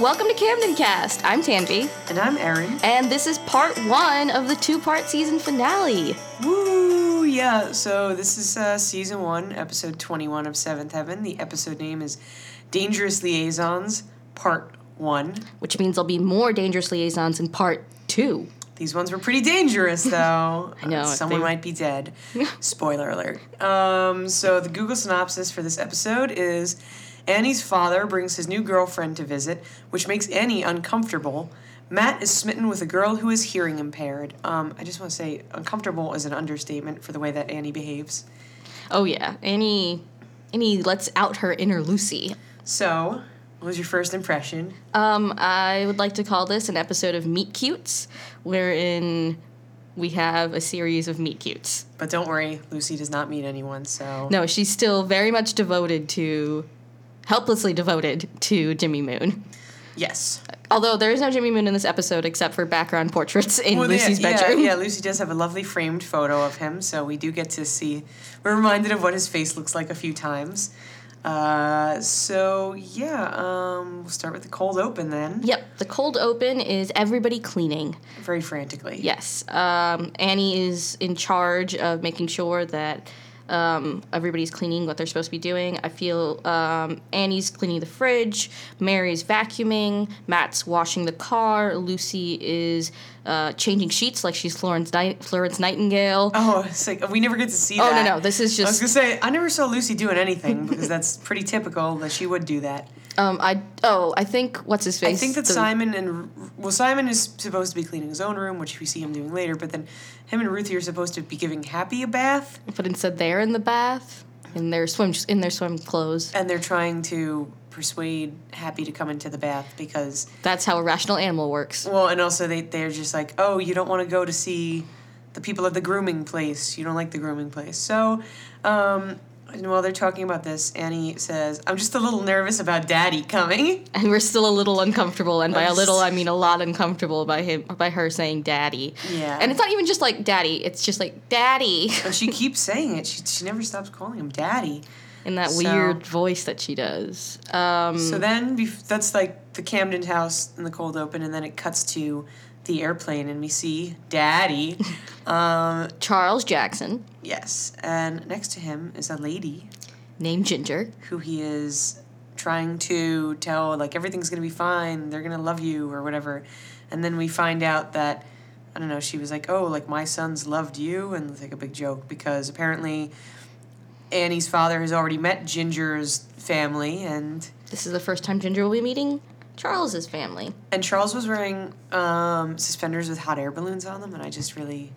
Welcome to Camden Cast. I'm Tanvi, And I'm Erin. and this is part one of the two-part season finale. Woo! Yeah, so this is uh, season one, episode 21 of Seventh Heaven. The episode name is Dangerous Liaisons, part one. which means there'll be more dangerous liaisons in part two. These ones were pretty dangerous, though. I know, Uh, someone they- might be dead. Spoiler alert. Um, so, the Google synopsis for this episode is Annie's father brings his new girlfriend to visit, which makes Annie uncomfortable. Matt is smitten with a girl who is hearing impaired. Um, I just want to say, uncomfortable is an understatement for the way that Annie behaves. Oh yeah, Annie, Annie lets out her inner Lucy. So, what was your first impression? Um, I would like to call this an episode of Meet Cutes, wherein we have a series of meet cutes. But don't worry, Lucy does not meet anyone, so. No, she's still very much devoted to, helplessly devoted to Jimmy Moon. Yes. Although there is no Jimmy Moon in this episode except for background portraits in Well, Lucy's yeah, bedroom. Yeah, yeah, Lucy does have a lovely framed photo of him, so we do get to see. We're reminded of what his face looks like a few times. Uh, so yeah, um, we'll start with the cold open then, Yep, the cold open is everybody cleaning. very frantically. Yes, um, Annie is in charge of making sure that um, everybody's cleaning what they're supposed to be doing. I feel um, Annie's cleaning the fridge, Mary's vacuuming, Matt's washing the car, Lucy is uh, changing sheets like she's Florence, Florence Nightingale. Oh, it's like we never get to see Oh, that. no, no, this is just. I was gonna say I never saw Lucy doing anything because that's pretty typical that she would do that. Um, I oh, I think what's his face? I think that The- Simon and well, Simon is supposed to be cleaning his own room, which we see him doing later. But then him and Ruthie are supposed to be giving Happy a bath, but instead they're in the bath in their swim in their swim clothes. and they're trying to persuade Happy to come into the bath because That's how a rational animal works. Well, and also they they're just like, oh, you don't want to go to see the people at the grooming place. You don't like the grooming place. So, um, and while they're talking about this, Annie says, "I'm just a little nervous about Daddy coming." and we're still a little uncomfortable and by a little i mean a lot uncomfortable by him by her saying daddy Yeah. and it's not even just like daddy it's just like daddy And she keeps saying it. She she never stops calling him Daddy. in that So- weird voice that she does um So then bef- that's like the Camden house in the cold open, and then it cuts to the airplane, and we see Daddy. um, charles jackson. Yes, and next to him is a lady. Named ginger. Who he is trying to tell like everything's gonna be fine they're gonna love you or whatever. And then we find out that i don't know she was like oh like my sons loved you and it's like a big joke because apparently annie's father has already met ginger's family and this is the first time ginger will be meeting charles's family and charles was wearing um, suspenders with hot air balloons on them and i just really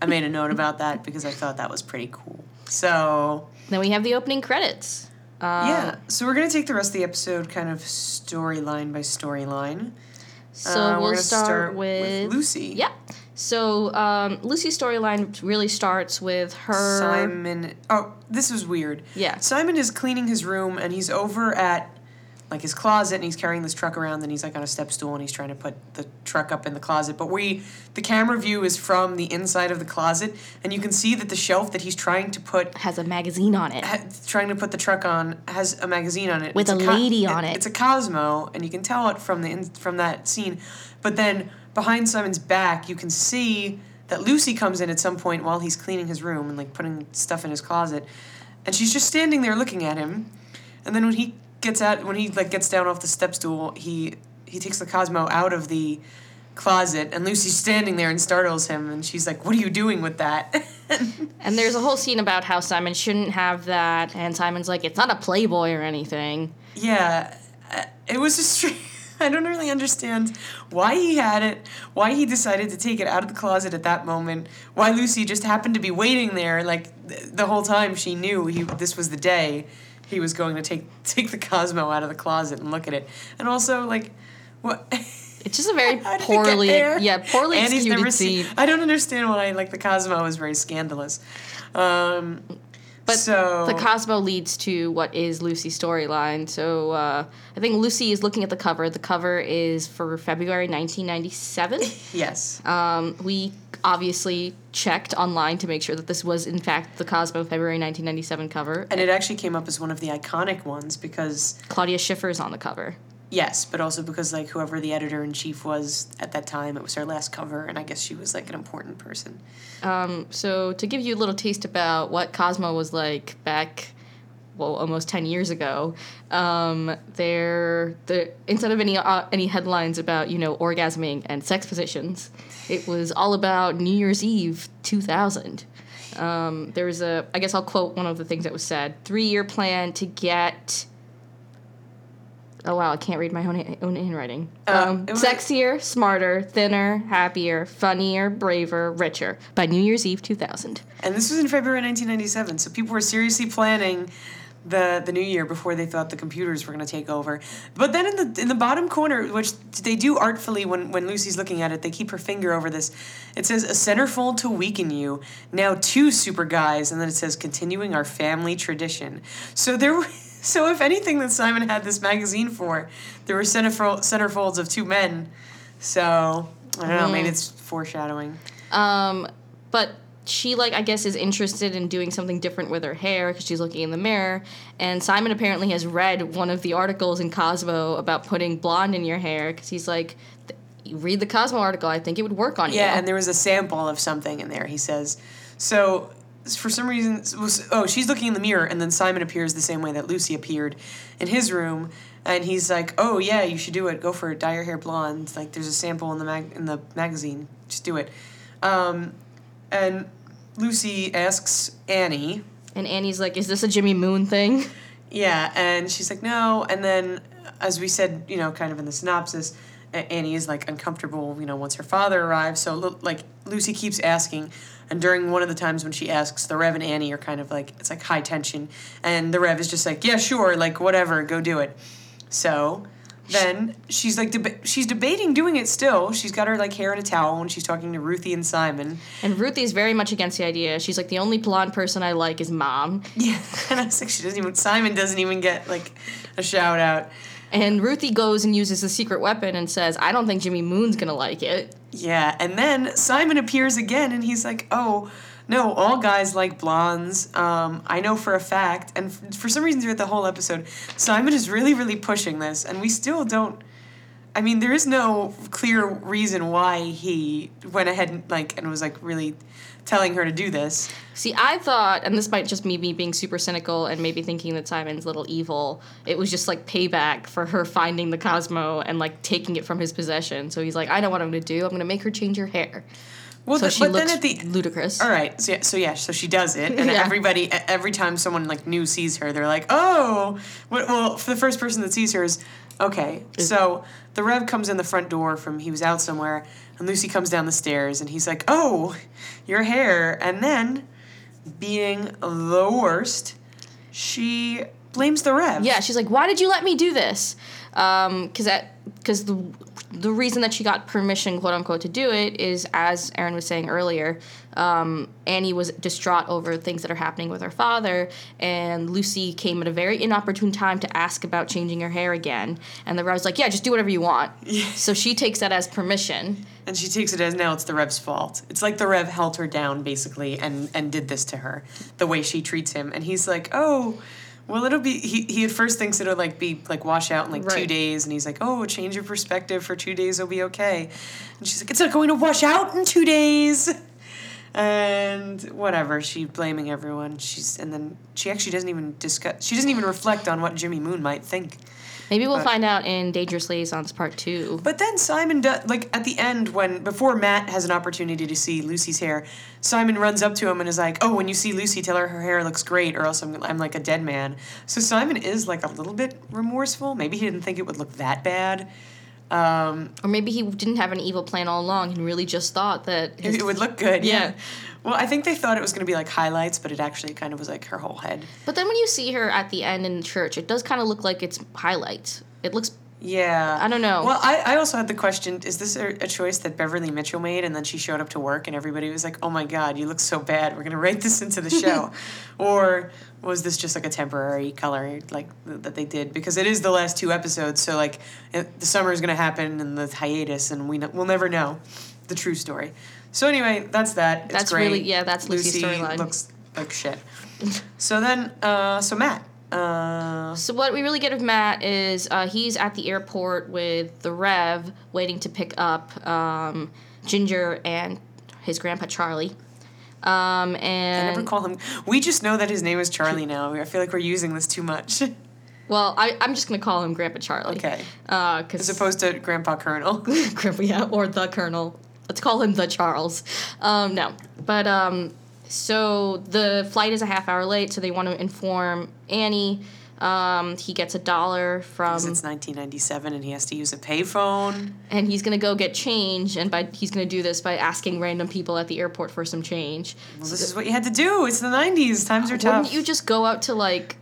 i made a note about that because i thought that was pretty cool so then we have the opening credits uh, yeah so we're gonna take the rest of the episode kind of storyline by storyline so Uh, we're we'll gonna start, with, Lucy. yeah so um, lucy's storyline really starts with her Simon. Oh, this is weird. Yeah. Simon is cleaning his room and he's over at like his closet and he's carrying this truck around and he's like on a step stool and he's trying to put the truck up in the closet. But we the camera view is from the inside of the closet and you can see that the shelf that he's trying to put has a magazine on it ha- trying to put the truck on has a magazine on it With It's a co- lady on it. It's a Cosmo, and you can tell it from the in, from that scene. But then behind Simon's back, you can see that Lucy comes in at some point while he's cleaning his room and like putting stuff in his closet, and she's just standing there looking at him. And then when he gets out, when he like gets down off the step stool, he he takes the Cosmo out of the closet, and Lucy's standing there and startles him, and she's like, "What are you doing with that?" And there's a whole scene about how Simon shouldn't have that, and Simon's like, it's not a Playboy or anything. Yeah, uh, it was just. I don't really understand why he had it, why he decided to take it out of the closet at that moment, why Lucy just happened to be waiting there like th- the whole time she knew he this was the day he was going to take take the Cosmo out of the closet and look at it. And also like what It's just a very How did it get poorly, yeah, poorly And executed never scene. seen. I don't understand why like the Cosmo is very scandalous. Um, But so the Cosmo leads to what is Lucy's storyline. So uh, I think Lucy is looking at the cover. The cover is for February 1997. yes, um, we obviously checked online to make sure that this was in fact the Cosmo February 1997 cover. and it actually came up as one of the iconic ones because Claudia Schiffer is on the cover. Yes, but also because like whoever the editor in chief was at that time, it was her last cover, and I guess she was like an important person. Um, so to give you a little taste about what Cosmo was like back, well, almost ten years ago, um, there the instead of any uh, any headlines about you know orgasming and sex positions, it was all about New Year's Eve two thousand. Um, there was a, I guess I'll quote one of the things that was said: three year plan to get. Oh wow, I can't read my own, own handwriting. Uh, um, sexier, smarter, thinner, happier, funnier, braver, richer by New Year's Eve 2000. And this was in February 1997, so people were seriously planning the the new year before they thought the computers were going to take over. But then in the in the bottom corner, which they do artfully when when Lucy's looking at it, they keep her finger over this. It says a centerfold to weaken you. Now two super guys, and then it says continuing our family tradition. So there. So if anything that Simon had this magazine for, there were centerfold, centerfolds of two men. So I don't know. Maybe it's foreshadowing. Um, but she like I guess is interested in doing something different with her hair because she's looking in the mirror. And Simon apparently has read one of the articles in Cosmo about putting blonde in your hair because he's like, read the Cosmo article. I think it would work on you. Yeah, and there was a sample of something in there. He says, so for some reason, was, oh, she's looking in the mirror, and then Simon appears the same way that Lucy appeared in his room, and he's like, oh yeah, you should do it. Go for it. Dye your hair blonde. Like there's a sample in the mag in the magazine. Just do it. Um, and Lucy asks Annie. And Annie's like, is this a Jimmy Moon thing? Yeah, and she's like, no. And then, as we said, you know, kind of in the synopsis, Annie is like uncomfortable, you know, once her father arrives. So, like, Lucy keeps asking. And during one of the times when she asks, the Rev and Annie are kind of like, it's like high tension. And the Rev is just like, yeah, sure, like, whatever, go do it. So, then she's like, deba- she's debating doing it still. She's got her like hair in a towel and she's talking to Ruthie and Simon. And Ruthie is very much against the idea. She's like, the only blonde person I like is mom. Yeah. And I was like, she doesn't even, Simon doesn't even get like a shout out. And Ruthie goes and uses the secret weapon and says, I don't think Jimmy Moon's gonna like it. Yeah, and then Simon appears again, and he's like, "Oh, no, all guys like blondes. Um, I know for a fact." And f- for some reason, throughout the whole episode, Simon is really, really pushing this, and we still don't. I mean, there is no clear reason why he went ahead and like and was like really telling her to do this. See, I thought, and this might just be me being super cynical and maybe thinking that Simon's little evil. It was just like payback for her finding the Cosmo and like taking it from his possession. So he's like, I know what I'm gonna do. I'm gonna make her change her hair. Well, So th- she but looks then at the ludicrous. All right. So yeah, so yeah, so she does it, and Yeah. everybody, every time someone like new sees her, they're like, "Oh, well." For the first person that sees her is, okay. So the Rev comes in the front door from he was out somewhere, and Lucy comes down the stairs, and he's like, "Oh, your hair," and then, being the worst, she blames the Rev. Yeah, she's like, "Why did you let me do this?" Um, because that because the the reason that she got permission, quote unquote, to do it is, as Erin was saying earlier, um, Annie was distraught over things that are happening with her father, and Lucy came at a very inopportune time to ask about changing her hair again, and the Rev's like, "Yeah, just do whatever you want." So she takes that as permission. And she takes it as now it's the Rev's fault. It's like the Rev held her down basically and and did this to her, the way she treats him. And he's like, oh, well it'll be. He he at first thinks it'll like be like wash out in like two days, and he's like, oh, change your perspective for two days, it'll be okay. And she's like, it's not going to wash out in two days. And whatever, she's blaming everyone. She's and then she actually doesn't even discuss. She doesn't even reflect on what Jimmy Moon might think. Maybe we'll But- find out in Dangerous Liaisons Part Two. But then Simon does like at the end when before Matt has an opportunity to see Lucy's hair, Simon runs up to him and is like, "Oh, when you see Lucy, tell her her hair looks great, or else I'm I'm like a dead man." So Simon is like a little bit remorseful. Maybe he didn't think it would look that bad. Um, Or maybe he didn't have an evil plan all along and really just thought that it, his it would look good. Yeah. Yeah. Well, I think they thought it was going to be like highlights, but it actually kind of was like her whole head. But then when you see her at the end in church, it does kind of look like it's highlights. It looks Yeah. I don't know. Well, I, I also had the question is this a, a choice that Beverly Mitchell made and then she showed up to work and everybody was like, oh my God, you look so bad. We're going to write this into the show. or was this just like a temporary color like th- that they did? Because it is the last two episodes. So, like, it, the summer is going to happen and the hiatus and we n- we'll never know the true story. So, anyway, that's that. It's That's great. really- yeah, that's Lucy's Lucy storyline. looks like shit. so then, uh, so Matt. Uh, So what we really get of Matt is uh, he's at the airport with the Rev, waiting to pick up um, Ginger and his grandpa Charlie. Um, and I never call him. We just know that his name is Charlie now. I feel like we're using this too much, well, I, I'm just gonna call him Grandpa Charlie. Okay. Uh, as opposed to Grandpa Colonel. Grandpa, yeah, or the Colonel. Let's call him the Charles. Um, no, but um, so the flight is a half hour late, so they want to inform Annie. Um, he gets a dollar from, it's 1997 and he has to use a payphone. and he's gonna go get change, and by he's gonna do this by asking random people at the airport for some change. Well, this is what you had to do. It's the 90s. Times are tough. Wouldn't you just go out to like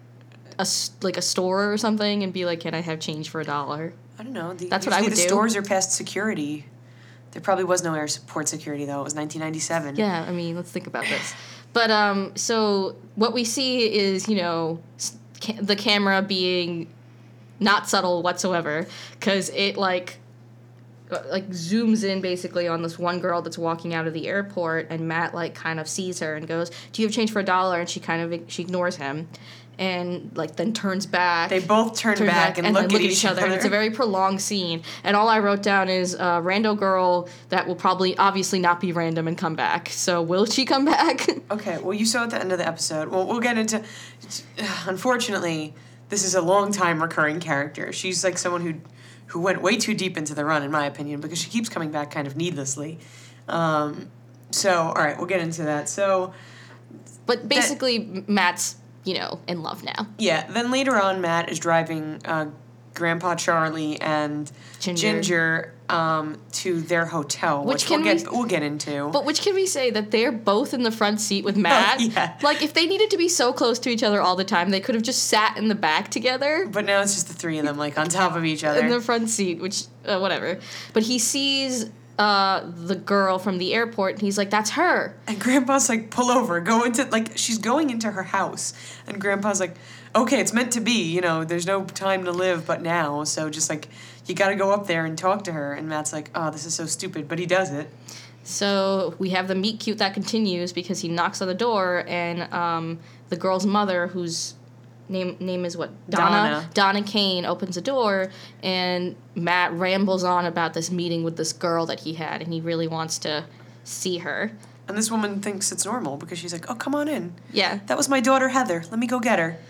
a like a store or something and be like, "Can I have change for a dollar?" I don't know. The, That's what I would the do. stores are past security. There probably was no airport security though. It was 1997. Yeah, I mean, let's think about this. But um, so what we see is, you know, ca- the camera being not subtle whatsoever, because it like uh, like zooms in basically on this one girl that's walking out of the airport, and Matt like kind of sees her and goes, "Do you have change for a dollar?" And she kind of she ignores him, and like then turns back. They both turn, turn back, and, then look, at each other. And it's a very prolonged scene. And all I wrote down is uh, rando girl that will probably obviously not be random and come back. So will she come back? Okay, well, you saw at the end of the episode. Well, we'll get into. Unfortunately, this is a long time recurring character. She's like someone who, who went way too deep into the run, in my opinion, because she keeps coming back kind of needlessly. Um, so, all right, we'll get into that. So, but basically, Matt's you know in love now. yeah. Then later on, Matt is driving uh, Grandpa Charlie and Ginger. Ginger, um, to their hotel, Which which, we'll can get we- we'll get into. But which can we say that they're both in the front seat with Matt? yeah. Like if they needed to be so close to each other all the time, they could have just sat in the back together. But now it's just the three of them, like on top of each other. in the front seat, which uh, whatever. But he sees uh, the girl from the airport, and he's like, "That's her." And grandpa's like, pull over, go into like she's going into her house. And grandpa's like, Okay, it's meant to be, you know, there's no time to live but now, so just like you gotta go up there and talk to her and Matt's like, Oh, this is so stupid, but he does it. So we have the meet cute that continues because he knocks on the door, and um, the girl's mother, whose name name is what Donna Donna. Donna Kane, opens the door, and Matt rambles on about this meeting with this girl that he had, and he really wants to see her. And this woman thinks it's normal because she's like, Oh, come on in. Yeah. That was my daughter Heather. Let me go get her.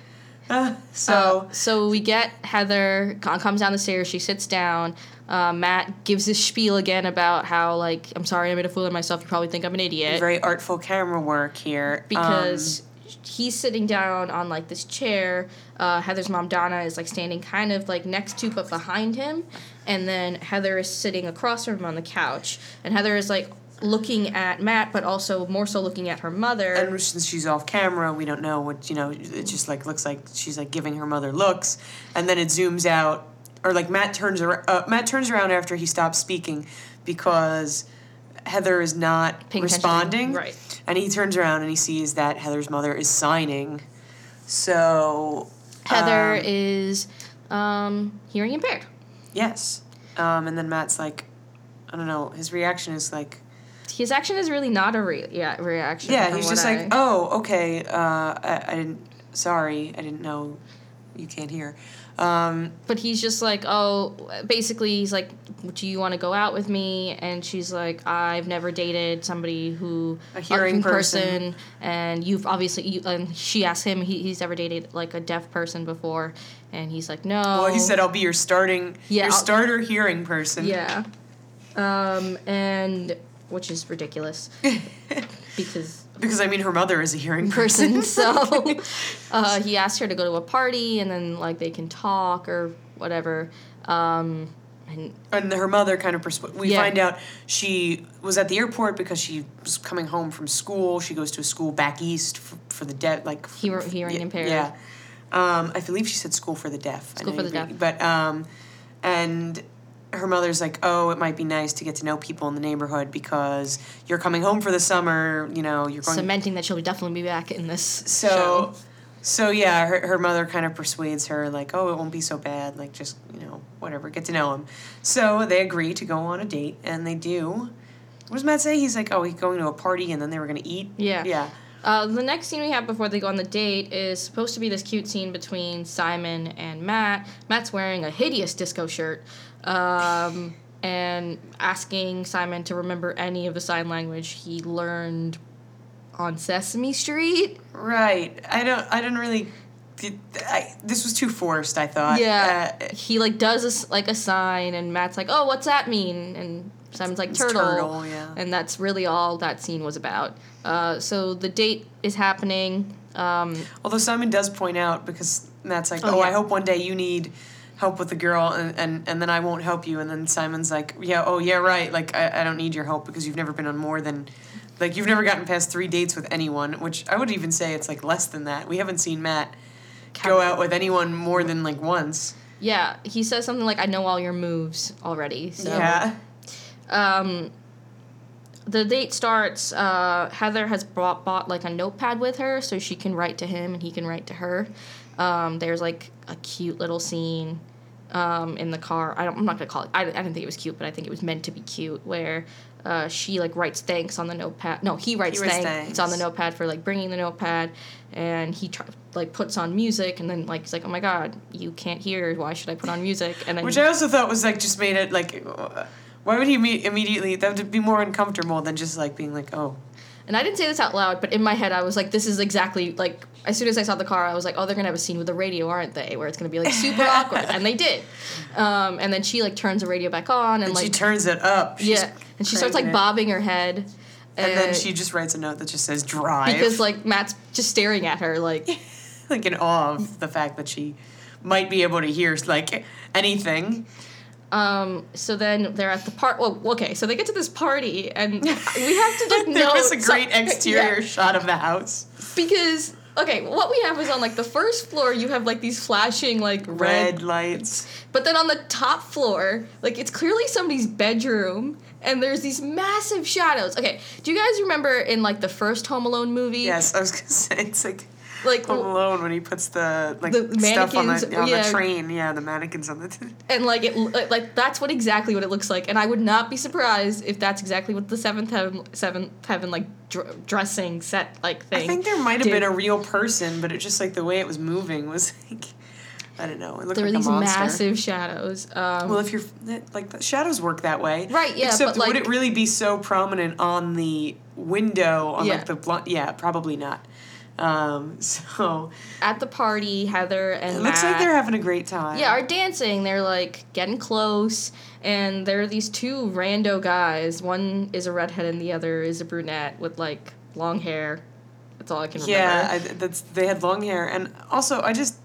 Uh, so Uh, so we get Heather comes down the stairs. She sits down. Uh, Matt gives this spiel again about how like I'm sorry I made a fool of myself. You probably think I'm an idiot very artful camera work here. because Um, he's sitting down on like this chair. Uh, Heather's mom Donna is like standing kind of like next to but behind him, and then Heather is sitting across from him on the couch. And Heather is like looking at Matt, but also more so looking at her mother. and since she's off camera, we don't know what you know. It just like looks like she's like giving her mother looks, and then it zooms out, or like Matt turns around. Uh, Matt turns around after he stops speaking, because Heather is not Paying attention responding. right. And he turns around and he sees that Heather's mother is signing. So Heather um, is um, hearing impaired. yes, um, and then Matt's like, I don't know. His reaction is like. His action is really not a re- yeah, reaction. Yeah, he's just I- like, oh, okay. Uh, I, I didn't. Sorry, I didn't know. You can't hear. Um, But he's just like, oh, basically, he's like, do you want to go out with me? And she's like, I've never dated somebody who A hearing in person. and you've obviously. You, and she asked him, he, he's ever dated like a deaf person before, and he's like, no. well, he said, "I'll be your starting, Yeah, your I'll- starter hearing person." yeah, um, and which is ridiculous because Because I mean, her mother is a hearing person. So uh, he asked her to go to a party and then like they can talk or whatever. Um, and and her mother kind of persu- we Yeah. find out she was at the airport because she was coming home from school. She goes to a school back east for, for the deaf, like Hear- hearing yeah, impaired. Yeah, um, I believe she said school for the deaf. I School know for the deaf. But um, and her mother's like, oh, it might be nice to get to know people in the neighborhood because you're coming home for the summer. You know, you're going. cementing that she'll definitely be back in this so show. so yeah her, her mother kind of persuades her like oh it won't be so bad like just you know whatever get to know him so they agree to go on a date and they do what does matt say he's like oh he's going to a party and then they were going to eat Yeah. yeah Uh, the next scene we have before they go on the date is supposed to be this cute scene between Simon and Matt. Matt's wearing a hideous disco shirt. Um, and asking Simon to remember any of the sign language he learned on Sesame Street. Right. I don't. I didn't really. I, this was too forced. I thought. Yeah, Uh, he like does a like a sign, and Matt's like, "Oh, what's that mean?" And Simon's like, "Turtle." turtle, yeah. And that's really all that scene was about. Uh, so the date is happening. Um, although Simon does point out because Matt's like, Oh, "Oh, I hope one day you need help with the girl, and, and and then I won't help you." And then Simon's like, "Yeah. Oh, yeah. Right. Like I, I don't need your help because you've never been on more than." Like you've never gotten past three dates with anyone, which I would even say it's like less than that. We haven't seen Matt go out with anyone more than like once. yeah, he says something like, "I know all your moves already." So Yeah. Um, the date starts. Uh, Heather has brought bought like a notepad with her, so she can write to him and he can write to her. Um, there's like a cute little scene um, in the car. I don't, I'm not gonna call it. I, I didn't think it was cute, but I think it was meant to be cute. Where uh, she like writes thanks on the notepad. No, he writes, writes thanks, thanks. on the notepad for like bringing the notepad, and he try, like puts on music, and then like he's like, oh my god, you can't hear. Why should I put on music? And then Which I also thought was like just made it like, uh, why would he me- immediately? That would be more uncomfortable than just like being like, oh, And I didn't say this out loud, but in my head, I was like, this is exactly like, as soon as I saw the car, I was like, oh, they're going to have a scene with the radio, aren't they? Where it's going to be like super awkward. And they did. Um, and then she like turns the radio back on and, and like, she turns it up. She's yeah. And she starts like it. bobbing her head. And then she just writes a note that just says drive. Because like Matt's just staring at her like, like in awe of the fact that she might be able to hear like anything. Um, so then they're at the part. Well, okay, so they get to this party and we have to like there know. was a great some- exterior yeah. shot of the house. because okay, what we have is on like the first floor, you have like these flashing like Red red, lights. but then on the top floor, like it's clearly somebody's bedroom, and there's these massive shadows. Okay, do you guys remember in like the first Home Alone movie? Yes, I was gonna say it's like Like Home Alone when he puts the like The stuff on the on yeah. the train. Yeah, the mannequins on the. T- and like it like that's what exactly what it looks like, and I would not be surprised if that's exactly what the seventh heaven seventh heaven like dr- dressing set like thing. I think there might have did. been a real person, but it just like the way it was moving was like I don't know. It looked There were these massive shadows. Um, Well, if you're like the shadows work that way, Right, yeah, Except but, would it really be so prominent on the window on Yeah. like the bl- yeah probably not. Um, so at the party, Heather and it looks like they're having a great time. Yeah, are dancing. They're like getting close, and there are these two rando guys. One is a redhead, and the other is a brunette with like long hair. That's all I can remember. Yeah, I, that's they had long hair, and also I just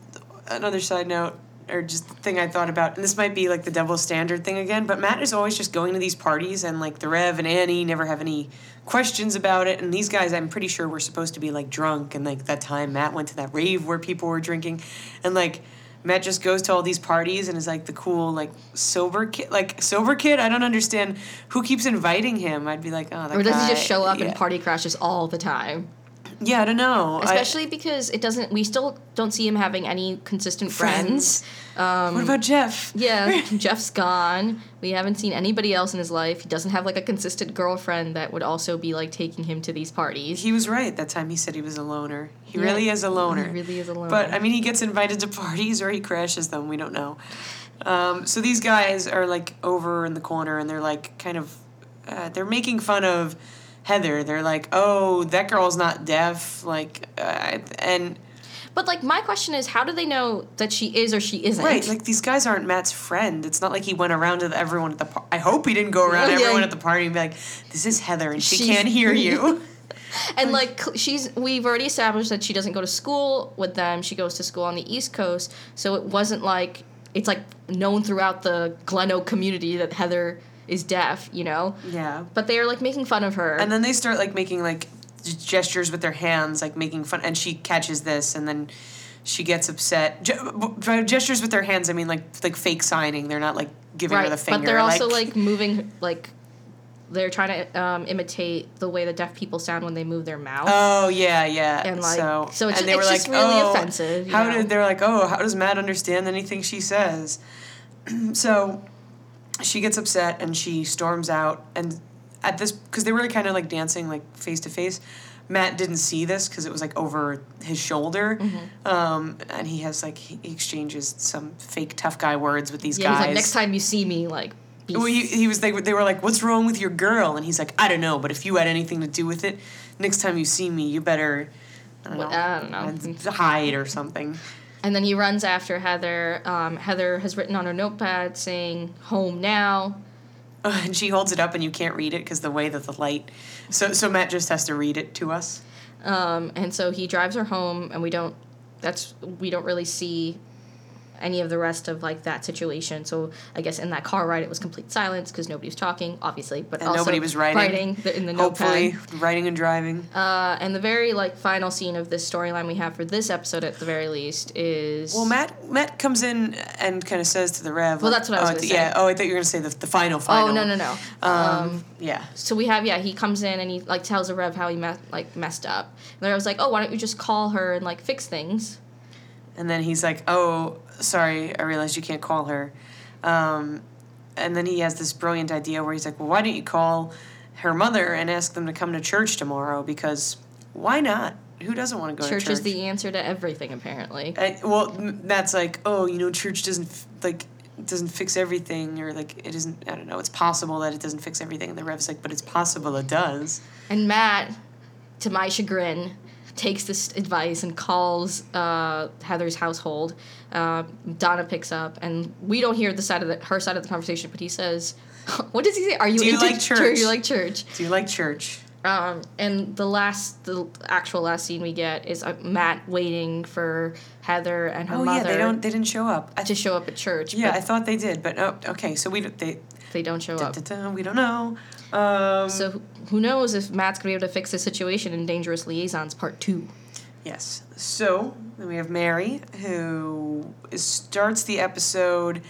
another side note or just thing I thought about, and this might be like the double standard thing again, but Matt is always just going to these parties, and like the Rev and Annie never have any questions about it, and these guys I'm pretty sure were supposed to be like drunk, and like that time Matt went to that rave where people were drinking, and like. Matt just goes to all these parties and is like the cool like sober kid like sober kid. I don't understand who keeps inviting him. I'd be like, oh, that or does he just show up yeah. and party crashes all the time? Yeah, I don't know. I- Especially because it doesn't. We still don't see him having any consistent friends. Um, what about Jeff? Yeah, Jeff's gone. We haven't seen anybody else in his life. He doesn't have like a consistent girlfriend that would also be like taking him to these parties. He was right that time he said he was a loner. He Yeah, really is a loner. He really is a loner. But I mean, he gets invited to parties or he crashes them. We don't know. Um, so these guys are like over in the corner and they're like kind of, uh, they're making fun of Heather. They're like, oh, that girl's not deaf. Like, uh, and But like my question is, how do they know that she is or she isn't? right, like these guys aren't Matt's friend. It's not like he went around to everyone at the. Par- I hope he didn't go around to Yeah. everyone at the party and be like, "This is Heather and she can't hear you." and like she's we've already established that she doesn't go to school with them. She goes to school on the East Coast, so it wasn't like it's like known throughout the Glen Oak community that Heather is deaf, you know. yeah. But they are like making fun of her. And then they start like making like gestures with their hands, like making fun. And she catches this, and then she gets upset. Ge- gestures with their hands, I mean like like fake signing. They're not like giving her the finger. but they're also like moving like they're trying to um, imitate the way that deaf people sound when they move their mouth. Oh yeah, yeah. And, like, so, so it's and they were it's like, just really oh, offensive, How know? did they're like, oh, how does Matt understand anything she says? so she gets upset and she storms out and at this because they were kind of like dancing like face to face Matt didn't see this because it was like over his shoulder, Mm-hmm. um, and he has like he exchanges some fake tough guy words with these Yeah, guys. he's like, next time you see me, like, be Well, he, he was they, were- they were like, "What's wrong with your girl?" And he's like, "I don't know, but if you had anything to do with it, next time you see me, you better." I don't know. I don't know. Hide or something. And then he runs after Heather. Um, Heather has written on her notepad saying, home now. Uh, and she holds it up, and you can't read it because the way that the light. So so Matt just has to read it to us. Um, and so he drives her home, and we don't, that's, we don't really see any of the rest of like that situation. So I guess in that car ride, it was complete silence because nobody was talking, obviously, but And also nobody was writing. the, in the Hopefully, notepad. writing and driving. Uh, and the very like final scene of this storyline we have for this episode, at the very least, is Well, Matt Matt comes in and kind of says to the Rev. Well, like, that's what I was oh, gonna say. Yeah. Oh, I thought you were gonna say the, the final final. Oh no no no. Um, yeah. so we have yeah he comes in and he like tells the rev how he me- like messed up and i was like oh why don't you just call her and like fix things And then he's like, "Oh, sorry, I realized you can't call her." Um, and then he has this brilliant idea where he's like, "Well, why don't you call her mother and ask them to come to church tomorrow? Because why not? Who doesn't want to go church to church?" is the answer to everything apparently I, well, that's like, "Oh, you know, church doesn't like." doesn't fix everything or like it isn't i don't know it's possible that it doesn't fix everything and the rev's like but it's possible it does and matt to my chagrin takes this advice and calls uh, heather's household uh, donna picks up and we don't hear the side of the, her side of the conversation but he says what does he say are you Do you into like church? Do you like church do you like church Um, and the last, the actual last scene we get is uh, Matt waiting for Heather and her oh mother yeah they don't they didn't show up I, to show up at church. yeah i thought they did but oh okay so we don't- they they don't show Da, up. da, da, we don't know. Um, So who- knows if Matt's gonna be able to fix the situation in Dangerous Liaisons Part Two? yes. So then we have Mary, who starts the episode.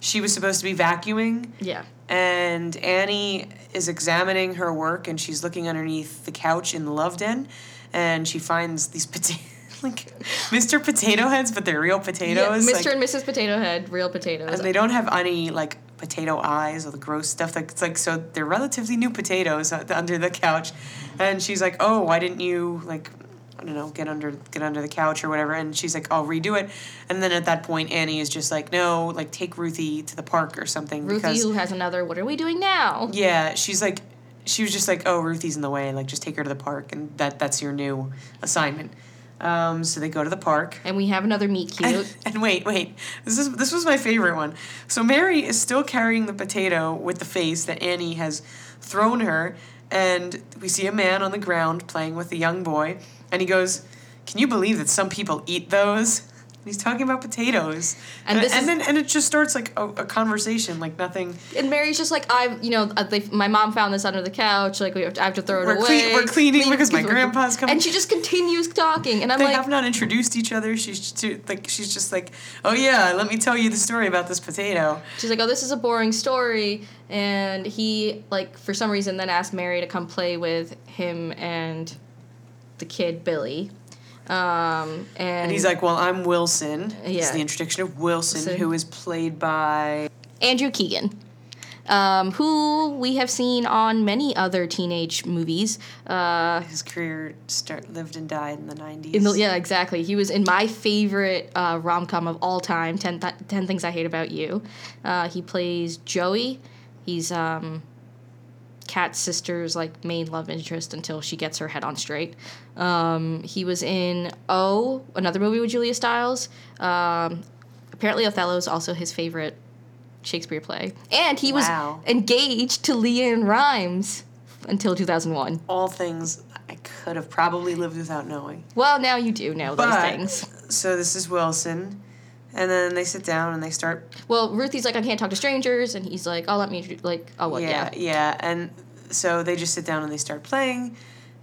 She was supposed to be vacuuming, Yeah. and Annie is examining her work, and she's looking underneath the couch in the love den, and she finds these potato, like Mr. Potato Heads, but they're real potatoes. yeah potatoes. Mr. like- and Mrs. Potato Head, real potatoes. and they don't have any like potato eyes or the gross stuff like it's like so they're relatively new potatoes under the couch. And she's like oh why didn't you like i don't know get under get under the couch or whatever? And she's like i'll redo it. And then at that point annie is just like no like take ruthie to the park or something Ruthie, because who has another, what are we doing now? yeah she's like she was just like oh ruthie's in the way like just take her to the park and that that's your new assignment um, so they go to the park And we have another meet cute. and wait, wait. This is this was my favorite one. So Mary is still carrying the potato with the face that Annie has thrown her, and we see a man on the ground playing with a young boy, and he goes, "Can you believe that some people eat those?" He's talking about potatoes, And and, this and is- then and it just starts like a, a conversation, like nothing. And Mary's just like, I, you know, uh, they, my mom found this under the couch. Like, we have to, I have to throw it We're away. clean- we're cleaning Clean- because my grandpa's coming. And she just continues talking, and I'm They like, have not introduced each other. She's too, like she's just like, "Oh yeah, let me tell you the story about this potato." she's like, oh, this is a boring story. And he, like, for some reason, then asked Mary to come play with him and the kid Billy. Um, and, And he's like, "Well, I'm Wilson." Yeah. is the introduction of Wilson, who is played by Andrew Keegan. Um, who we have seen on many other teenage movies. Uh, his career start lived and died in the nineties. In the, yeah, exactly. He was in my favorite uh, rom com of all time, 10, Th- 10 Things I Hate About You. Uh, he plays Joey. He's um, Kat's sister's like main love interest until she gets her head on straight. Um, he was in Oh, another movie with Julia Stiles. Um, apparently, Othello is also his favorite Shakespeare play, and he was Wow. engaged to LeAnn Rimes until 2001. All things I could have probably lived without knowing. Well, now you do know those things. so this is Wilson, and then they sit down and they start. Well, Ruthie's like, I can't talk to strangers, and he's like, oh, let me, like, oh, well, yeah, yeah. yeah, and so they just sit down and they start playing.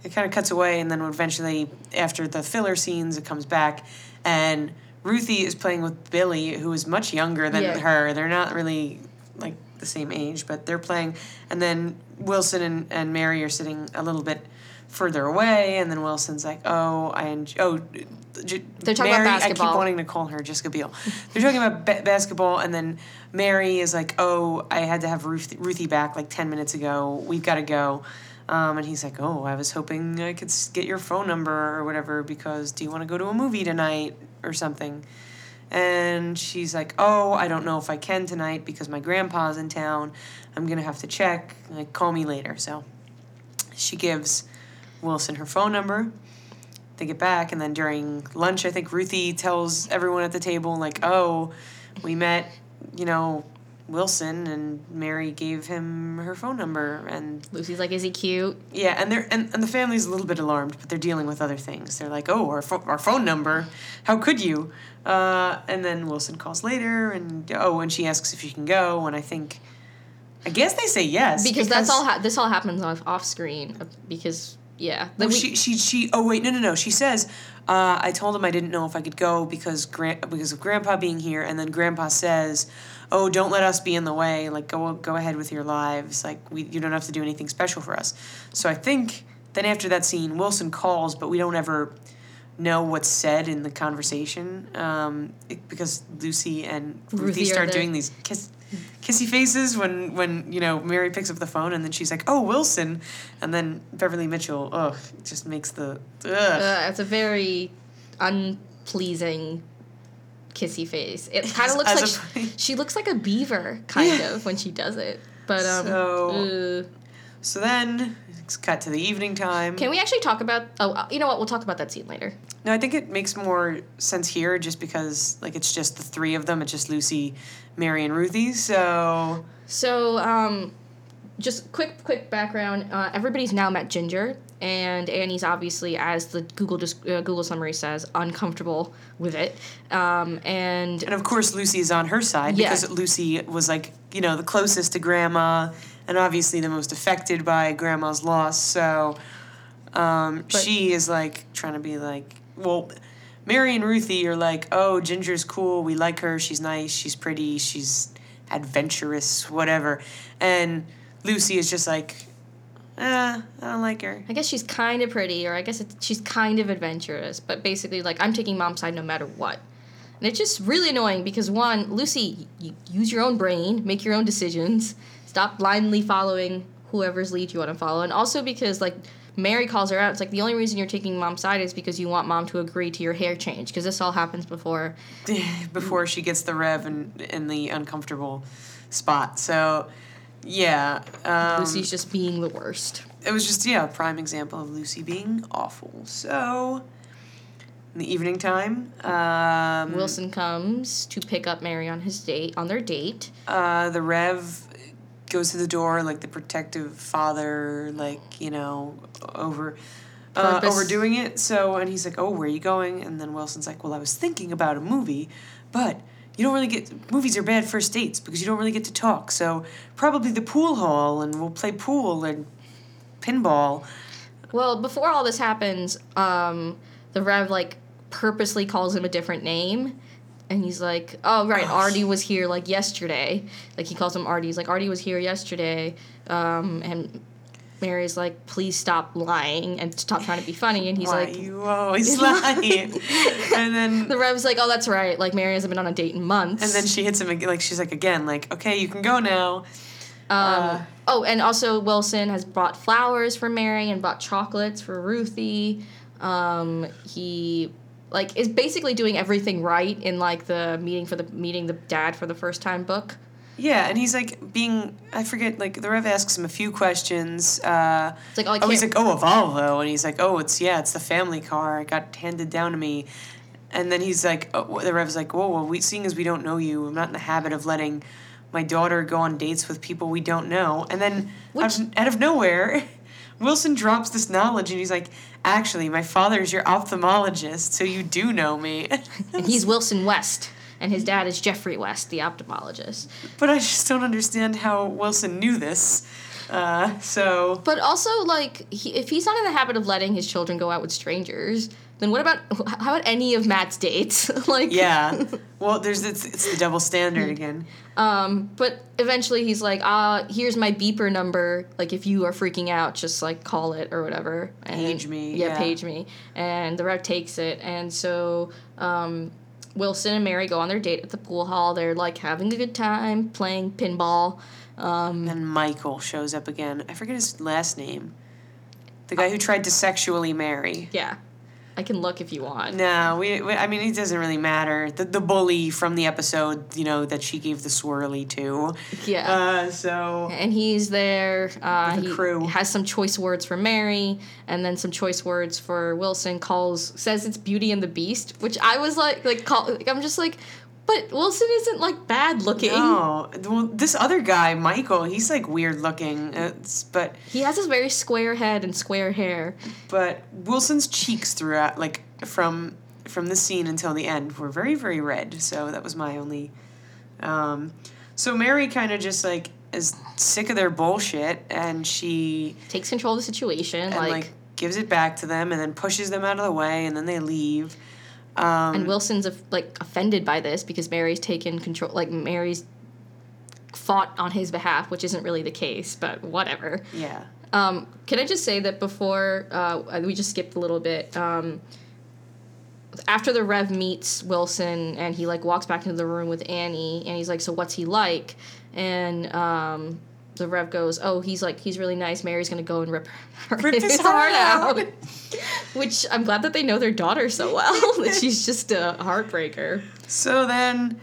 It kind of cuts away, and then eventually, after the filler scenes, it comes back, and Ruthie is playing with Billy, who is much younger than Yeah. her. They're not really like the same age, but they're playing. And then Wilson and, and Mary are sitting a little bit further away, and then Wilson's like, "Oh, I enjoy." Oh, j- They're talking about Mary, I keep wanting to call her Jessica Biel. They're talking about ba- basketball, and then Mary is like, "Oh, I had to have Ruth- Ruthie back like ten minutes ago. We've got to go." Um, and he's like, oh, I was hoping I could get your phone number or whatever because do you want to go to a movie tonight or something? And she's like, oh, I don't know if I can tonight because my grandpa's in town. I'm gonna have to check. Like, call me later. So she gives Wilson her phone number. They get back, and then during lunch, I think Ruthie tells everyone at the table, like, oh, we met, you know, Wilson, and Mary gave him her phone number, and Lucy's like, is he cute? yeah, and they're and, and the family's a little bit alarmed, but they're dealing with other things. They're like, "Oh, our pho- our phone number, how could you?" Uh, and then Wilson calls later, and oh, and she asks if she can go, and I think, I guess they say yes Because, that's all. Ha- this all happens off off screen. uh, Because yeah, we- she she she. Oh wait, no no no. She says, uh, "I told him I didn't know if I could go because grand because of Grandpa being here." And then Grandpa says, "Oh, don't let us be in the way. Like go go ahead with your lives. Like we you don't have to do anything special for us." So I think then after that scene, Wilson calls, but we don't ever know what's said in the conversation um, because Lucy and Ruthie, Ruthie start doing these kiss kissy faces when when you know Mary picks up the phone and then she's like, "Oh, Wilson," and then Beverly Mitchell, ugh, just makes the ugh. uh, it's a very unpleasing kissy face. It kind of looks As like a- she, she looks like a beaver, kind Yeah. of, when she does it. But um, So- So then it's cut to the evening time. can we actually talk about? Oh, uh, you know what? We'll talk about that scene later. No, I think it makes more sense here just because like it's just the three of them. It's just Lucy, Mary, and Ruthie. So So, um, just quick, quick background. Uh, everybody's now met Ginger, and Annie's obviously, as the Google just uh, Google summary says, uncomfortable with it. Um, and and of course Lucy is on her side Yeah. because Lucy was like you know the closest to Grandma and obviously the most affected by Grandma's loss. So um, But- she is like trying to be like well. Mary and Ruthie are like, oh, Ginger's cool. We like her. She's nice. She's pretty. She's adventurous. Whatever. And Lucy is just like, eh, I don't like her. I guess she's kind of pretty, or I guess it's, she's kind of adventurous. But basically, like I'm taking mom's side no matter what. And it's just really annoying because one, Lucy, you use your own brain, make your own decisions, stop blindly following whoever's lead you want to follow, and also because like Mary calls her out. It's like the only reason you're taking mom's side is because you want mom to agree to your hair change because this all happens before. before she gets the rev in, in the uncomfortable spot. So, yeah. Um, Lucy's just being the worst. it was just, yeah, a prime example of Lucy being awful. So, in the evening time, um, Wilson comes to pick up Mary on his date on their date. uh, the rev goes to the door like the protective father, like, you know, over. Uh, overdoing it. So, and he's like, "Oh, where are you going?" And then Wilson's like, "Well, I was thinking about a movie, but you don't really get movies are bad first dates because you don't really get to talk. So probably the pool hall, and we'll play pool and pinball." Well, before all this happens, um, the Rev like purposely calls him a different name. And he's like, oh, right, Artie was here like yesterday. Like, he calls him Artie. He's like, Artie was here yesterday. Um, and Mary's like, please stop lying and stop trying to be funny. And he's Why like, you always lying? and then the Rev's like, oh, that's right. Like, Mary hasn't been on a date in months. and then she hits him. Like she's like again, like okay, you can go now. Um, Uh, oh, and also Wilson has brought flowers for Mary and bought chocolates for Ruthie. Um, he like is basically doing everything right in like the meeting for the meeting the dad for the first time book. Yeah, and he's like being I forget like the Rev asks him a few questions. Uh, It's like oh, I oh, he's like oh a Volvo, and he's like oh it's yeah it's the family car. It got handed down to me, and then he's like oh, the Rev's like whoa well we seeing as we don't know you, I'm not in the habit of letting my daughter go on dates with people we don't know. And then out, of, out of nowhere. Wilson drops this knowledge and he's like, Actually, my father's your ophthalmologist, so you do know me. and he's Wilson West, and his dad is Jeffrey West, the ophthalmologist. But I just don't understand how Wilson knew this. Uh, so But also, like, he, if he's not in the habit of letting his children go out with strangers, then what about how about any of Matt's dates? like, yeah, well, there's it's, it's the double standard again. Um, but eventually he's like, ah, here's my beeper number. Like, if you are freaking out, just like call it or whatever. And, Page me, Yeah, yeah. page me. And the Rev takes it. And so um, Wilson and Mary go on their date at the pool hall. They're like having a good time playing pinball. Um, And Michael shows up again. I forget his last name. the guy who tried to sexually marry. Yeah. I can look if you want. No, we, we. I mean, it doesn't really matter. The the bully from the episode, you know, that she gave the swirly to. Yeah. Uh, so and he's there. Uh, the he crew. has some choice words for Mary, and then some choice words for Wilson. Calls says it's Beauty and the Beast, which I was like, like, call, like I'm just like, but Wilson isn't like bad looking. no, well, this other guy, Michael, he's like weird looking. It's, but He has this very square head and square hair. but Wilson's cheeks throughout, like from from the scene until the end, were very very red. So that was my only. Um, so Mary kind of just like is sick of their bullshit, and she Takes control of the situation, and like, like, gives it back to them, and then pushes them out of the way, and then they leave. Um, and Wilson's of- like offended by this because Mary's taken control. Like Mary's fought on his behalf, which isn't really the case, but whatever. yeah. Um, can I just say that before uh, we just skipped a little bit? Um, after the Rev meets Wilson and he like walks back into the room with Annie and he's like, "So what's he like?" And um, the Rev goes, "Oh, he's like he's really nice. Mary's gonna go and rip her Rip his heart out. Which I'm glad that they know their daughter so well that she's just a heartbreaker. So then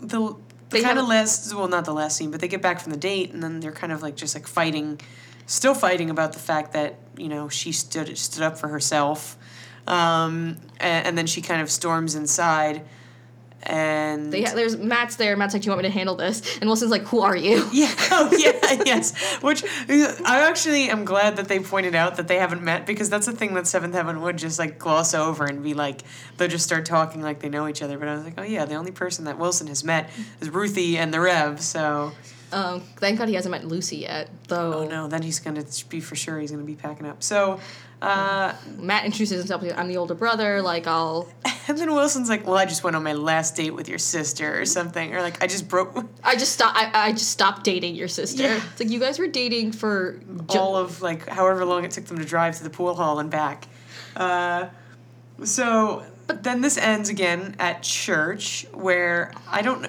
the the kind of last well not the last scene, but they get back from the date and then they're kind of like just like fighting still fighting about the fact that, you know, she stood stood up for herself. Um, and, and then she kind of storms inside and They ha- there's Matt's there. Matt's like, "Do you want me to handle this?" And Wilson's like, "Who are you?" Yeah, oh yeah, yes. Which I actually am glad that they pointed out that they haven't met because that's a thing that Seventh Heaven would just like gloss over and be like they'll just start talking like they know each other. But I was like, oh yeah, the only person that Wilson has met is Ruthie and the Rev. So Um, thank God he hasn't met Lucy yet, though. oh no, then he's gonna be for sure he's gonna be packing up. So. Uh, Matt introduces himself. I'm the older brother. Like I'll. and then Wilson's like, "Well, I just went on my last date with your sister, or something, or like I just broke I just stop. I, I just stopped dating your sister. Yeah. It's like you guys were dating for. ju- all of like however long it took them to drive to the pool hall and back. Uh, so, but then this ends again at church where I don't know.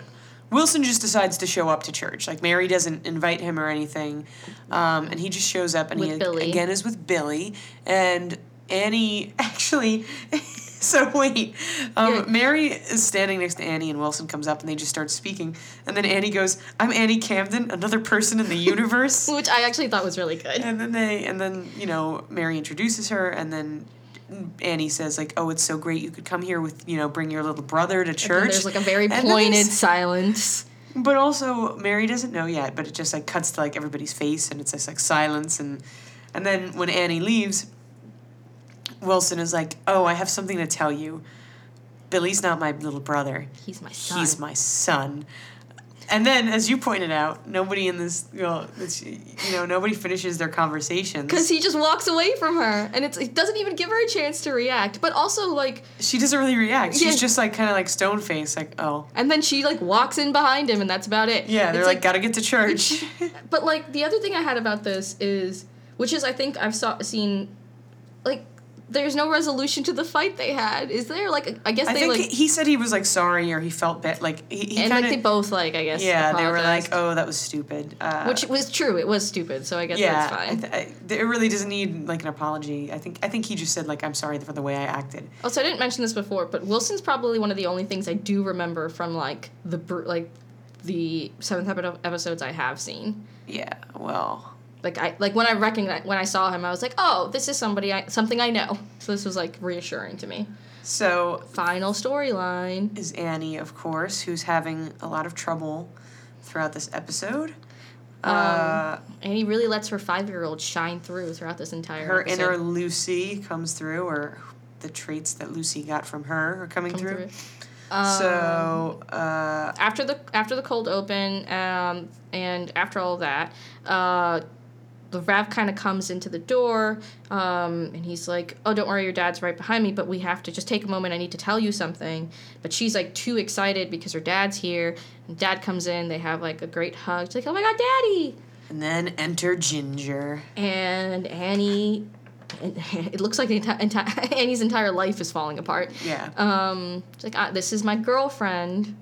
Wilson just decides to show up to church. Like Mary doesn't invite him or anything, um, and he just shows up and With he Billy. again is with Billy and Annie. Actually, so wait, um, Yeah. Mary is standing next to Annie and Wilson comes up and they just start speaking, and then Annie goes, "I'm Annie Camden, another person in the universe." which I actually thought was really good. And then they, and then you know, Mary introduces her, and then Annie says like, "Oh, it's so great you could come here with you know, bring your little brother to And church." there's like a very And pointed silence. But also, Mary doesn't know yet. But it just like cuts to like everybody's face, and it's just like silence, and and then when Annie leaves, Wilson is like, "Oh, I have something to tell you. Billy's not my little brother. He's my son. He's my son." And then, as you pointed out, nobody in this, you know, you know, nobody finishes their conversations. Because he just walks away from her, and it's, it doesn't even give her a chance to react. But also, like, She doesn't really react. She's Yeah. just like kind of like stone faced, like, oh. and then she like walks in behind him, and that's about it. Yeah, they're It's like, gotta get to church. But like the other thing I had about this is, which is I think I've saw, seen, like, there's no resolution to the fight they had. Is there? Like, I guess I they think like, he said he was like sorry or he felt bad. Like, he, he and kind like they both like I guess. Yeah, they were like, oh, that was stupid. Uh, which was true. It was stupid. So I guess yeah, that's I fine. th- I, it really doesn't need like an apology. I think I think he just said like I'm sorry for the way I acted. Also, I didn't mention this before, but Wilson's probably one of the only things I do remember from like the br- like the seventh epi- episodes I have seen. Yeah, well, Like I like when I recognized when I saw him, I was like, oh, this is somebody I something I know. So this was like reassuring to me. so Final storyline. is Annie, of course, who's having a lot of trouble throughout this episode. uh, Annie really lets her five year old shine through throughout this entire her episode. inner Lucy comes through, or the traits that Lucy got from her are coming Come through. through. Um, so, uh, after the after the cold open um, and after all that uh, the Rev kind of comes into the door um, and he's like oh don't worry your dad's right behind me but we have to just take a moment i need to tell you something. But she's like too excited because her dad's here and dad comes in they have like a great hug. She's like oh my god daddy! And then enter Ginger. and annie and it looks like the enti- enti- annie's entire life is falling apart. Yeah. um, it's like ah, this is my girlfriend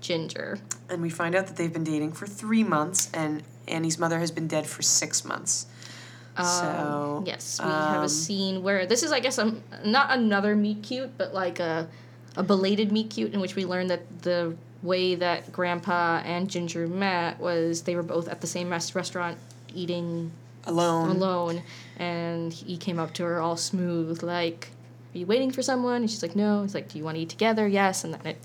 ginger. And we find out that they've been dating for three months, and Annie's mother has been dead for six months. so Yes, we have um, a scene where this is, I guess, um, not another meet cute, but like a, a belated meet cute in which we learn that the way that Grandpa and Ginger met was they were both at the same rest- restaurant eating alone. alone, and he came up to her all smooth, like, "Are you waiting for someone?" And she's like, "No." He's like, "Do you want to eat together?" Yes, and then it,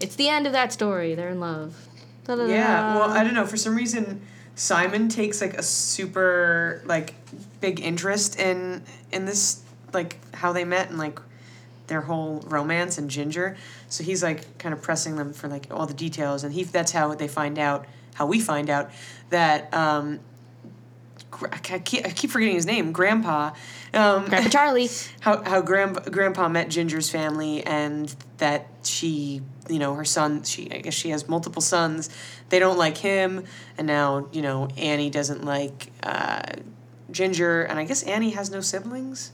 it's the end of that story. They're in love. Da-da-da. Yeah, well, I don't know. For some reason, Simon takes like a super like big interest in in this like how they met and like their whole romance and Ginger. So he's like kind of pressing them for like all the details, and he that's how they find out how we find out that um, I keep, I keep forgetting his name, Grandpa. Um, Grandpa Charlie. how how grand, grandpa met Ginger's family and that she you know her son she I guess she has multiple sons. They don't like him. And now you know Annie doesn't like uh, Ginger. And I guess Annie has no siblings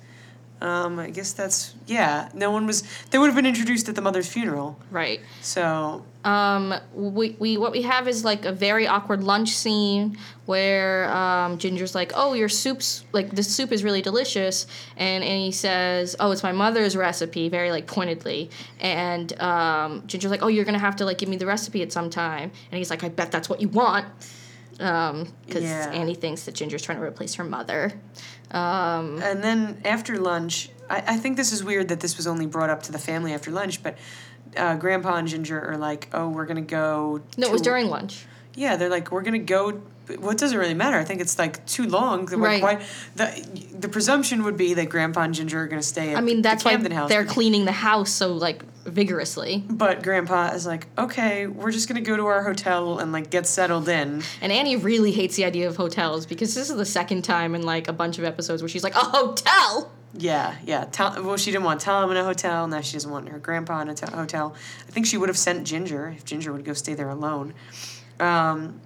um, I guess that's yeah no one was they would have been introduced at the mother's funeral. Right. so Um, we, we what we have is like a very awkward lunch scene where um, Ginger's like, "Oh, your soup's like this soup is really delicious," and Annie says, "Oh, it's my mother's recipe," very like pointedly, and um, Ginger's like, "Oh, you're gonna have to like give me the recipe at some time," and he's like, "I bet that's what you want," because Yeah. Annie thinks that Ginger's trying to replace her mother. Um, And then after lunch, I, I think this is weird that this was only brought up to the family after lunch, but uh, Grandpa and Ginger are like, oh, we're going to go. no, it was during lunch. Yeah, they're like, we're going to go. What doesn't really matter? I think it's like too long. Right. Why, the, the presumption would be that Grandpa and Ginger are going to stay at I mean, that's the why house. they're cleaning the house so like vigorously. but Grandpa is like, okay, we're just going to go to our hotel and like get settled in. And Annie really hates the idea of hotels because this is the second time in like a bunch of episodes where she's like, a hotel? Yeah, yeah. Tell, well, she didn't want Tom in a hotel. Now she doesn't want her grandpa in a hotel. I think she would have sent Ginger if Ginger would go stay there alone. Um,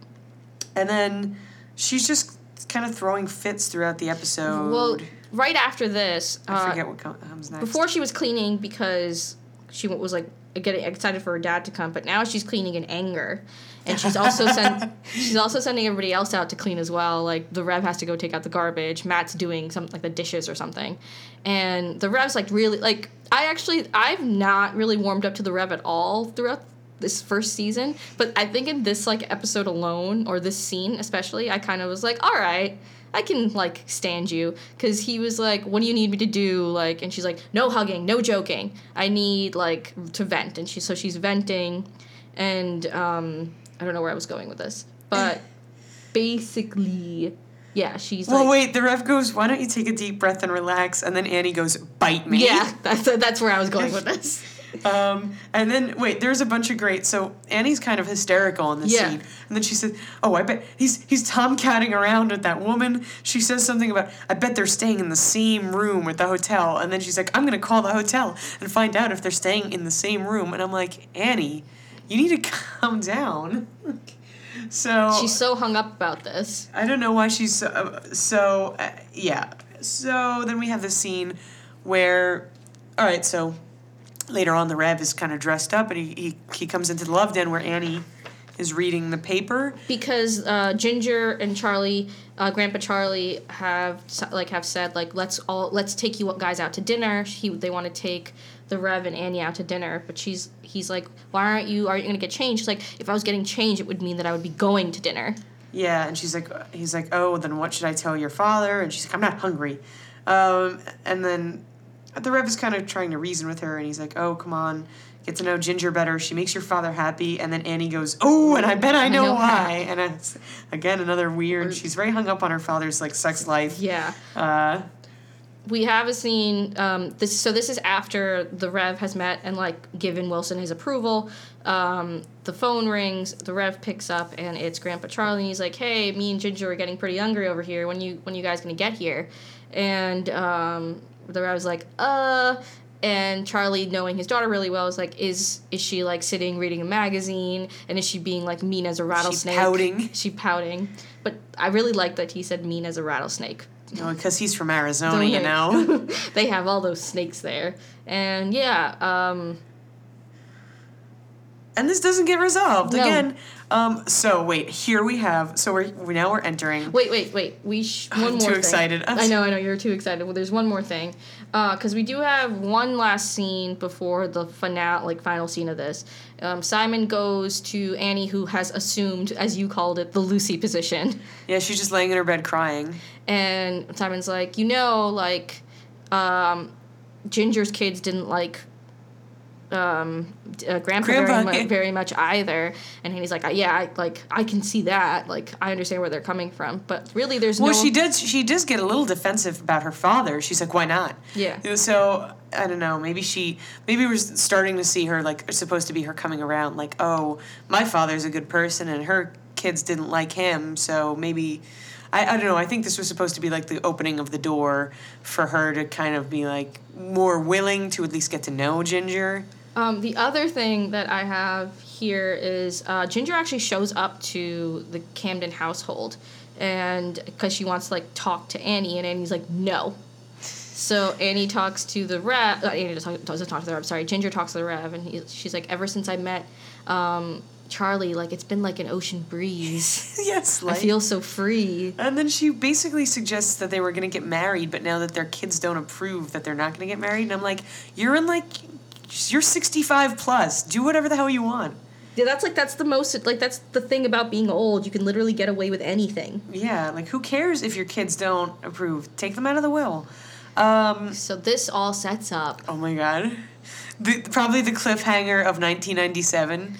and then she's just kind of throwing fits throughout the episode. Well, right after this, I uh, forget what comes next. before she was cleaning because she was like getting excited for her dad to come, but now she's cleaning in anger. And she's also sent she's also sending everybody else out to clean as well. Like the Rev has to go take out the garbage. Matt's doing some like the dishes or something. And the Rev's like really like I actually I've not really warmed up to the Rev at all throughout this first season, but I think in this like episode alone or this scene especially, I kind of was like, all right, I can like stand you because he was like, what do you need me to do? Like, and she's like, no hugging, no joking. I need like to vent, and she so she's venting, and um, I don't know where I was going with this, but basically, yeah, she's well, like, wait. The Rev goes, "Why don't you take a deep breath and relax?" And then Annie goes, "Bite me." yeah, that's that's where I was going with this. Um, and then wait, there's a bunch of great. So Annie's kind of hysterical in this Yeah. scene, and then she says, "Oh, I bet he's he's tomcatting around with that woman." She says something about, "I bet they're staying in the same room at the hotel." And then she's like, "I'm gonna call the hotel and find out if they're staying in the same room." And I'm like, Annie, you need to calm down. so She's so hung up about this. I don't know why she's so. Uh, so uh, yeah. So then we have this scene where, all right. So later on, the Rev is kind of dressed up, and he, he he comes into the love den where Annie is reading the paper. because uh, Ginger and Charlie, uh, Grandpa Charlie, have like have said like let's all let's take you guys out to dinner. He they want to take the Rev and Annie out to dinner, but she's he's like, why aren't you? Aren't you gonna get changed? She's like, if I was getting changed, it would mean that I would be going to dinner. Yeah, and she's like, he's like, oh, then what should I tell your father? And she's like, I'm not hungry. Um, and then the Rev is kind of trying to reason with her, and he's like, oh, come on, get to know Ginger better. She makes your father happy. And then Annie goes, oh, and I bet I know, know why. And it's again another weird. She's very hung up on her father's like sex life. Yeah. Uh, we have a scene um, this so this is after the rev has met and like given wilson his approval um, the phone rings the rev picks up and it's grandpa charlie and he's like hey me and ginger are getting pretty hungry over here when you when you guys gonna get here and um, the was like uh and charlie knowing his daughter really well is like is is she like sitting reading a magazine and is she being like mean as a rattlesnake She pouting? she pouting but i really like that he said mean as a rattlesnake Oh, because he's from Arizona, you know. they have all those snakes there. And yeah, um and this doesn't get resolved No. again. Um, so wait, here we have. So we're we now we're entering. Wait, wait, wait. We sh- one I'm more too thing. excited. I'm I know, I know. You're too excited. Well, there's one more thing, because we do have one last scene before the finale, like final scene of this. Um, Simon goes to Annie, who has assumed, as you called it, the Lucy position, Yeah, she's just laying in her bed crying. and Simon's like, you know, like, um, Ginger's kids didn't like. Um, uh, grandpa, Grandpa, very, mu- very much either, and he's like, yeah, I, like I can see that, like I understand where they're coming from, but really, there's Well, no. she does. She does get a little defensive about her father. She's like, "Why not?" Yeah. So I don't know. Maybe she. Maybe we're starting to see her like supposed to be her coming around. Like, oh, my father's a good person, and her kids didn't like him. So maybe. I, I don't know. I think this was supposed to be like the opening of the door for her to kind of be like more willing to at least get to know Ginger. Um, the other thing that I have here is uh, Ginger actually shows up to the Camden household, and because she wants to like talk to Annie, and Annie's like, no. So Annie talks to the rev. Uh, Annie doesn't talk, talk to the rev. Sorry, Ginger talks to the rev, and he, she's like, ever since I met um, Charlie, like it's been like an ocean breeze. yes, like, I feel so free. And then she basically suggests that they were going to get married, but now that their kids don't approve that they're not going to get married, and I'm like, you're in like, you're 65 plus. Do whatever the hell you want. Yeah, that's like that's the most like that's the thing about being old. You can literally get away with anything. Yeah, like who cares if your kids don't approve? Take them out of the will. Um, So this all sets up oh my god. The, probably the cliffhanger of 1997.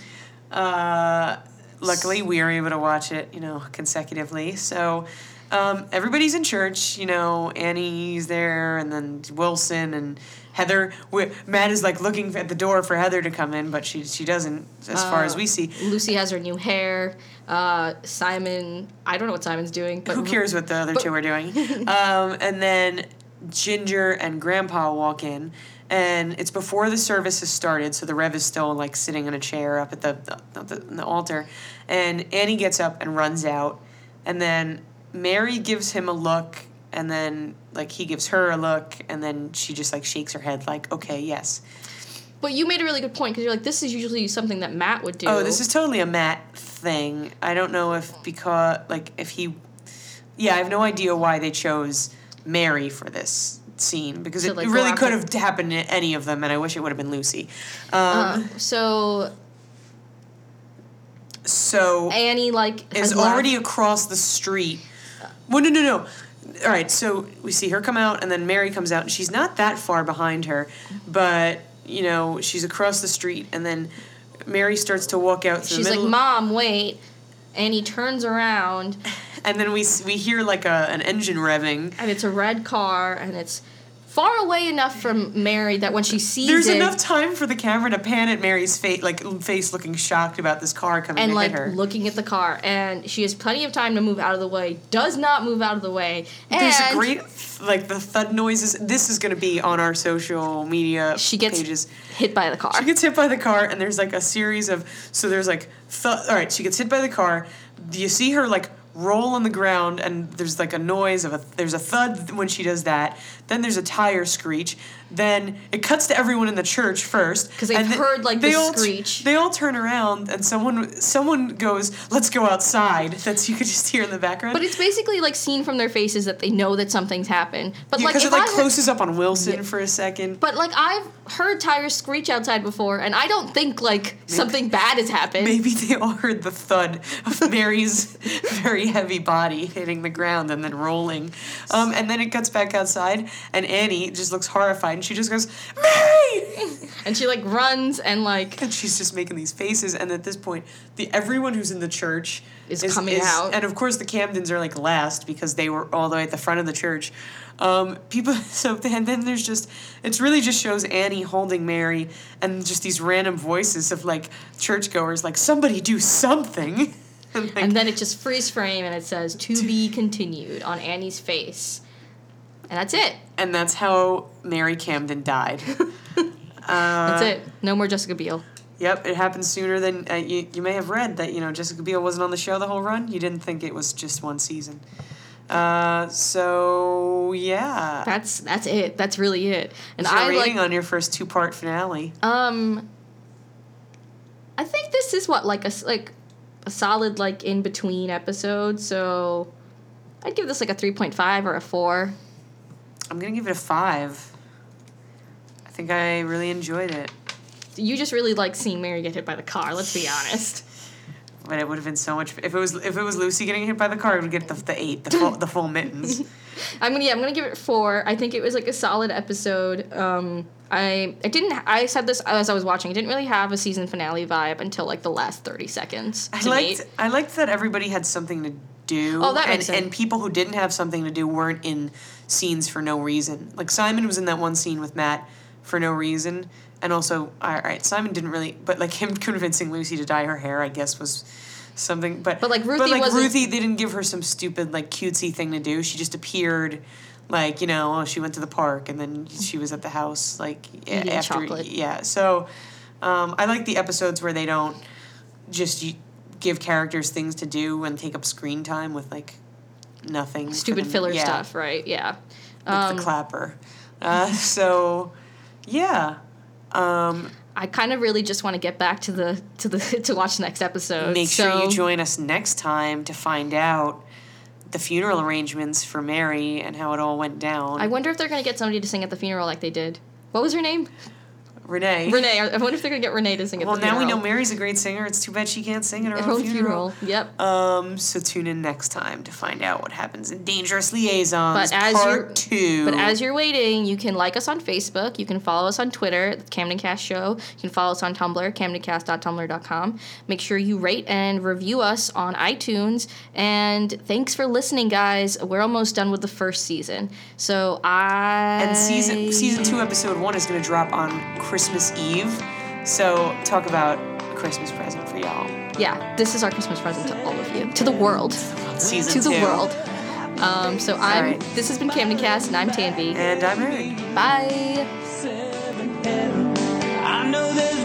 Uh, luckily, we were able to watch it, you know, consecutively. So um, everybody's in church. You know, Annie's there, and then Wilson and Heather. Matt is like looking at the door for Heather to come in, but she she doesn't, as far as we see. Lucy has her new hair. Uh, Simon, I don't know what Simon's doing, but Who cares what the other but- two are doing? um, and then Ginger and Grandpa walk in, and it's before the service has started, so the Rev is still like sitting in a chair up at the, the, the, the altar. And Annie gets up and runs out, and then Mary gives him a look, and then like he gives her a look, and then she just like shakes her head like, okay, yes. But you made a really good point because you're like, this is usually something that Matt would do. Oh, this is totally a Matt thing. I don't know if because like if he, yeah, I have no idea why they chose Mary for this scene because it like, go really could have happened to any of them, and I wish it would have been Lucy. Um, Uh, so so Annie like has is already across the street. Well, no, no, no. All right, so we see her come out, and then Mary comes out, and she's not that far behind her, but you know she's across the street, and then Mary starts to walk out through She's like. Mom, wait. And he turns around And then we we hear like a an engine revving. and it's a red car and it's far away enough from Mary that when she sees There's it enough time for the camera to pan at Mary's face, like face looking shocked about this car coming and to like hit her. looking at the car and she has plenty of time to move out of the way does not move out of the way and There's a great like the thud noises. This is gonna be on our social media she gets pages. hit by the car She gets hit by the car, and there's like a series of so there's like th- all right. She gets hit by the car. Do You see her like roll on the ground, and there's like a noise of a there's a thud when she does that. Then there's a tire screech. Then it cuts to everyone in the church first 'Cause they've th- heard, like, they the all screech. they all turn around, and someone someone goes, "Let's go outside." That's you could just hear in the background. but it's basically like seen from their faces that they know that something's happened but like because it like I heard- closes up on Wilson Yeah. for a second. but like I've heard tires screech outside before, and I don't think like something bad has happened. Maybe they all heard the thud of Mary's very heavy body hitting the ground and then rolling. Um, and then it cuts back outside, and Annie just looks horrified, and she just goes, Mary! And she like runs and like And she's just making these faces, and at this point, the everyone who's in the church Is coming out. and of course the Camdens are like last because they were all the way at the front of the church. Um, people, so and then there's just it's really just shows Annie holding Mary, and just these random voices of like churchgoers, like somebody do something. And, like, and then it just freeze frame and it says to be continued on Annie's face. And that's it. and that's how Mary Camden died. That's it. No more Jessica Biel. Yep, it happened sooner than uh, you. You may have read that you know Jessica Biel wasn't on the show the whole run. You didn't think it was just one season. Uh, so yeah. That's that's it. That's really it. And I rating like on your first two part finale? um I think this is what like a like a solid like in between episode. So I'd give this like a three point five or a four. I'm gonna give it a five. I think I really enjoyed it, You just really like seeing Mary get hit by the car. Let's be honest. but it would have been so much. If it was if it was Lucy getting hit by the car, it would get the, the eight, the full the full mittens. I'm gonna yeah, I'm gonna give it four. I think it was like a solid episode. Um, I I didn't I said this as I was watching. It didn't really have a season finale vibe until like the last thirty seconds. I liked me. I liked that everybody had something to do. Oh, that and, makes sense. and people who didn't have something to do weren't in scenes for no reason. Like Simon was in that one scene with Matt for no reason. And also, all right, Simon didn't really, but like him convincing Lucy to dye her hair, I guess was something. But But, like, but Ruthie like wasn't- Ruthie, they didn't give her some stupid like cutesy thing to do. She just appeared, like you know, oh, she went to the park and then she was at the house, like Eating after, chocolate. yeah. So, um, I like the episodes where they don't just give characters things to do and take up screen time with like nothing. stupid filler yeah, stuff, right? Yeah. Um, the clapper. Uh, so, yeah. Um, I kind of really just want to get back to the to the to watch the next episode. make sure you join us next time to find out the funeral arrangements for Mary and how it all went down. I wonder if they're gonna get somebody to sing at the funeral like they did. What was her name? Renee. Renee. I wonder if they're gonna get Renee to sing at Well, now funeral. we know Mary's a great singer. It's too bad she can't sing at her, Her own funeral. Yep. Um, so tune in next time to find out what happens in Dangerous Liaisons But as Part you're- Two. But as you're waiting, you can like us on Facebook. You can follow us on Twitter, the Camden Cast Show. You can follow us on Tumblr, camdencast.tumblr.com. Make sure you rate and review us on iTunes. And thanks for listening, guys. We're almost done with the first season. So I and season season two, episode one is going to drop on Christmas Eve. So talk about a Christmas present for y'all. Yeah, this is our Christmas present to all of you, to the world, Season to the world. Um, so I'm. right. This has been Camden Cast, and I'm Tanvi. And I'm Erin. Bye. seven arrows.